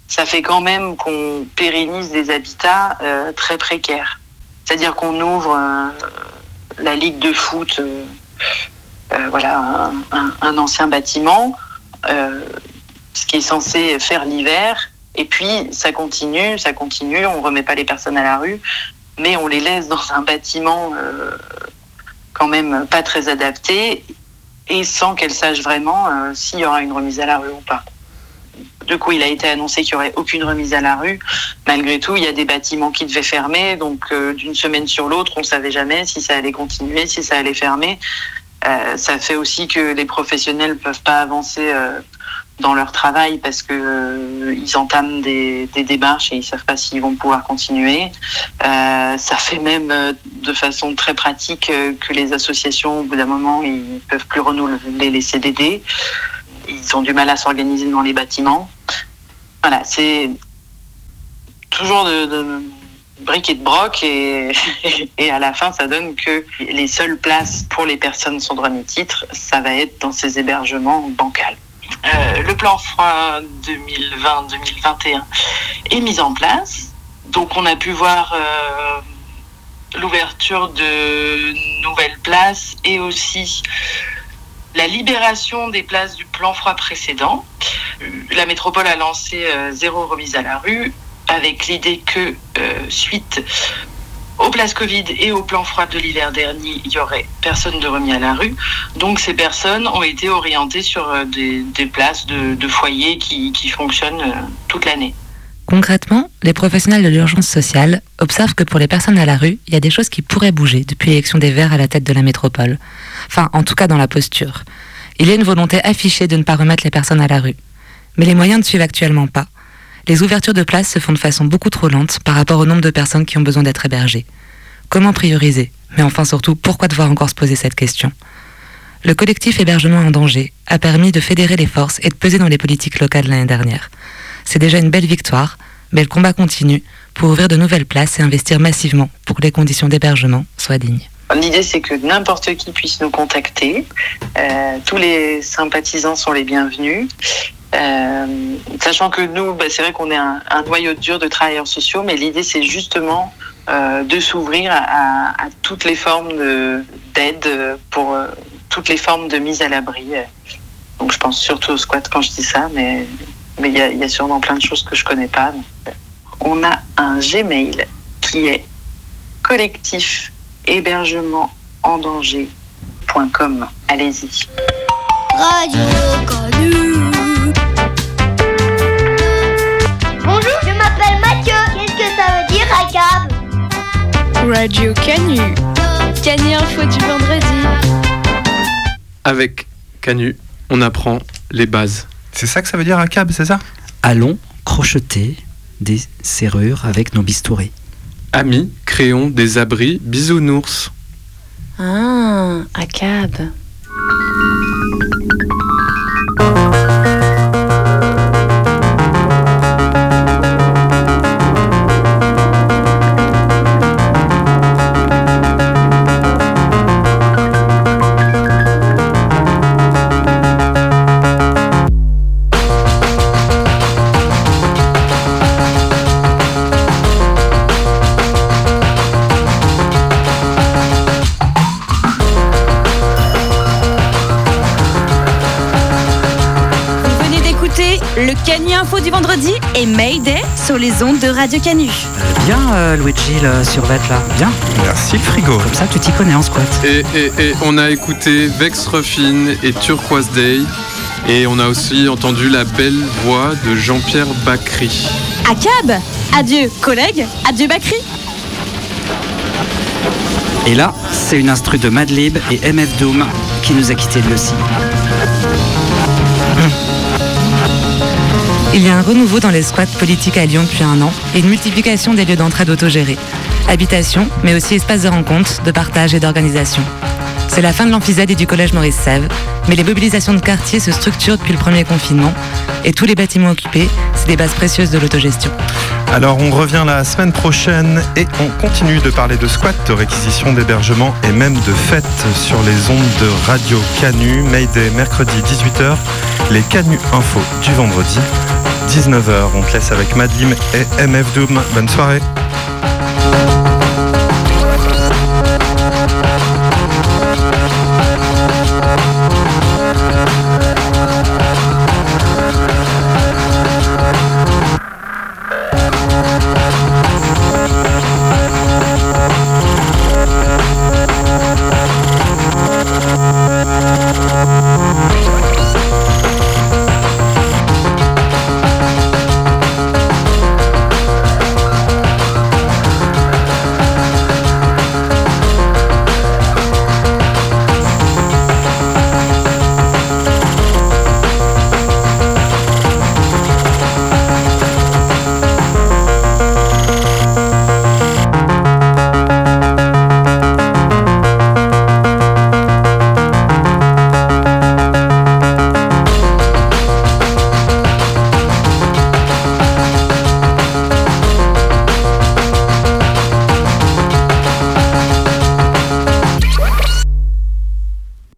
[SPEAKER 19] Ça fait quand même qu'on pérennise des habitats euh, très précaires. C'est-à-dire qu'on ouvre euh, la ligue de foot, euh, euh, voilà, un, un- un ancien bâtiment, euh, ce qui est censé faire l'hiver, et puis ça continue, ça continue, on remet pas les personnes à la rue, mais on les laisse dans un bâtiment euh, quand même pas très adapté et sans qu'elles sachent vraiment s'il y aura une remise à la rue ou pas. Du coup, il a été annoncé qu'il n'y aurait aucune remise à la rue. Malgré tout, il y a des bâtiments qui devaient fermer, donc euh, d'une semaine sur l'autre, on ne savait jamais si ça allait continuer, si ça allait fermer. Euh, ça fait aussi que les professionnels ne peuvent pas avancer euh, dans leur travail parce que euh, ils entament des, démarches et ils savent pas s'ils vont pouvoir continuer. Ça fait même de façon très pratique que les associations, au bout d'un moment, ils peuvent plus renouveler les CDD. Ils ont du mal à s'organiser dans les bâtiments. Voilà, c'est toujours de, briques et de broc et, et à la fin, ça donne que les seules places pour les personnes sans droit ni titre, ça va être dans ces hébergements bancals. Euh, le plan froid 2020-2021 est mis en place. Donc on a pu voir euh, l'ouverture de nouvelles places et aussi la libération des places du plan froid précédent. Euh, La métropole a lancé euh, zéro remise à la rue avec l'idée que euh, suite aux places Covid et au plan froid de l'hiver dernier, il y aurait personne de remis à la rue. Donc ces personnes ont été orientées sur des, places de, foyers qui, fonctionnent toute l'année.
[SPEAKER 12] Concrètement, les professionnels de l'urgence sociale observent que pour les personnes à la rue, il y a des choses qui pourraient bouger depuis l'élection des Verts à la tête de la métropole. Enfin, en tout cas dans la posture. Il y a une volonté affichée de ne pas remettre les personnes à la rue. Mais les moyens ne suivent actuellement pas. Les ouvertures de places se font de façon beaucoup trop lente par rapport au nombre de personnes qui ont besoin d'être hébergées. Comment prioriser? Mais enfin surtout, pourquoi devoir encore se poser cette question? Le collectif Hébergement en danger a permis de fédérer les forces et de peser dans les politiques locales l'année dernière. C'est déjà une belle victoire, mais le combat continue pour ouvrir de nouvelles places et investir massivement pour que les conditions d'hébergement soient dignes.
[SPEAKER 19] L'idée, c'est que n'importe qui puisse nous contacter. Euh, tous les sympathisants sont les bienvenus. Euh, sachant que nous, bah, c'est vrai qu'on est un, noyau dur de travailleurs sociaux, mais l'idée, c'est justement euh, de s'ouvrir à, à- toutes les formes de- d'aide, pour toutes les formes de mise à l'abri. Donc je pense surtout au squat quand je dis ça, mais mais il y, a- il y a sûrement plein de choses que je connais pas. euh, On a un Gmail qui est collectif hébergement en danger.com. Allez-y.
[SPEAKER 20] Radio Bonjour, je m'appelle Mathieu. Qu'est-ce que ça veut dire, ACAB
[SPEAKER 21] Radio Canu. Canu Info du vendredi.
[SPEAKER 14] Avec Canu, on apprend les bases.
[SPEAKER 5] C'est ça que ça veut dire ACAB, c'est ça
[SPEAKER 15] Allons crocheter des serrures avec nos bistourés.
[SPEAKER 14] Amis, créons des abris bisounours.
[SPEAKER 1] Ah, ACAB.
[SPEAKER 9] Du vendredi et Mayday sur les ondes de Radio Canu.
[SPEAKER 15] Bien, euh, Luigi, le survêt là. Bien.
[SPEAKER 5] Merci, frigo.
[SPEAKER 15] Comme ça, tu t'y connais en squat.
[SPEAKER 14] Et, et- et on a écouté Vex Ruffin et Turquoise Day. Et on a aussi entendu la belle voix de Jean-Pierre Bacry.
[SPEAKER 9] ACAB Adieu collègues, adieu Bakri
[SPEAKER 15] Et là, c'est une instru de Madlib et MF Doom qui nous a quitté de aussi.
[SPEAKER 12] Il y a un renouveau dans les squats politiques à Lyon depuis un an et une multiplication des lieux d'entraide autogérés. Habitation, mais aussi espaces de rencontre, de partage et d'organisation. C'est la fin de l'amphizède et du collège Maurice Sèvres, mais les mobilisations de quartier se structurent depuis le premier confinement et tous les bâtiments occupés, c'est des bases précieuses de l'autogestion.
[SPEAKER 5] Alors on revient la semaine prochaine et on continue de parler de squat, de réquisition d'hébergement et même de fêtes sur les ondes de Radio Canu, Mayday mercredi 18h, les Canu Info du vendredi 19h. On te laisse avec Madlim et MF Doom. Bonne soirée.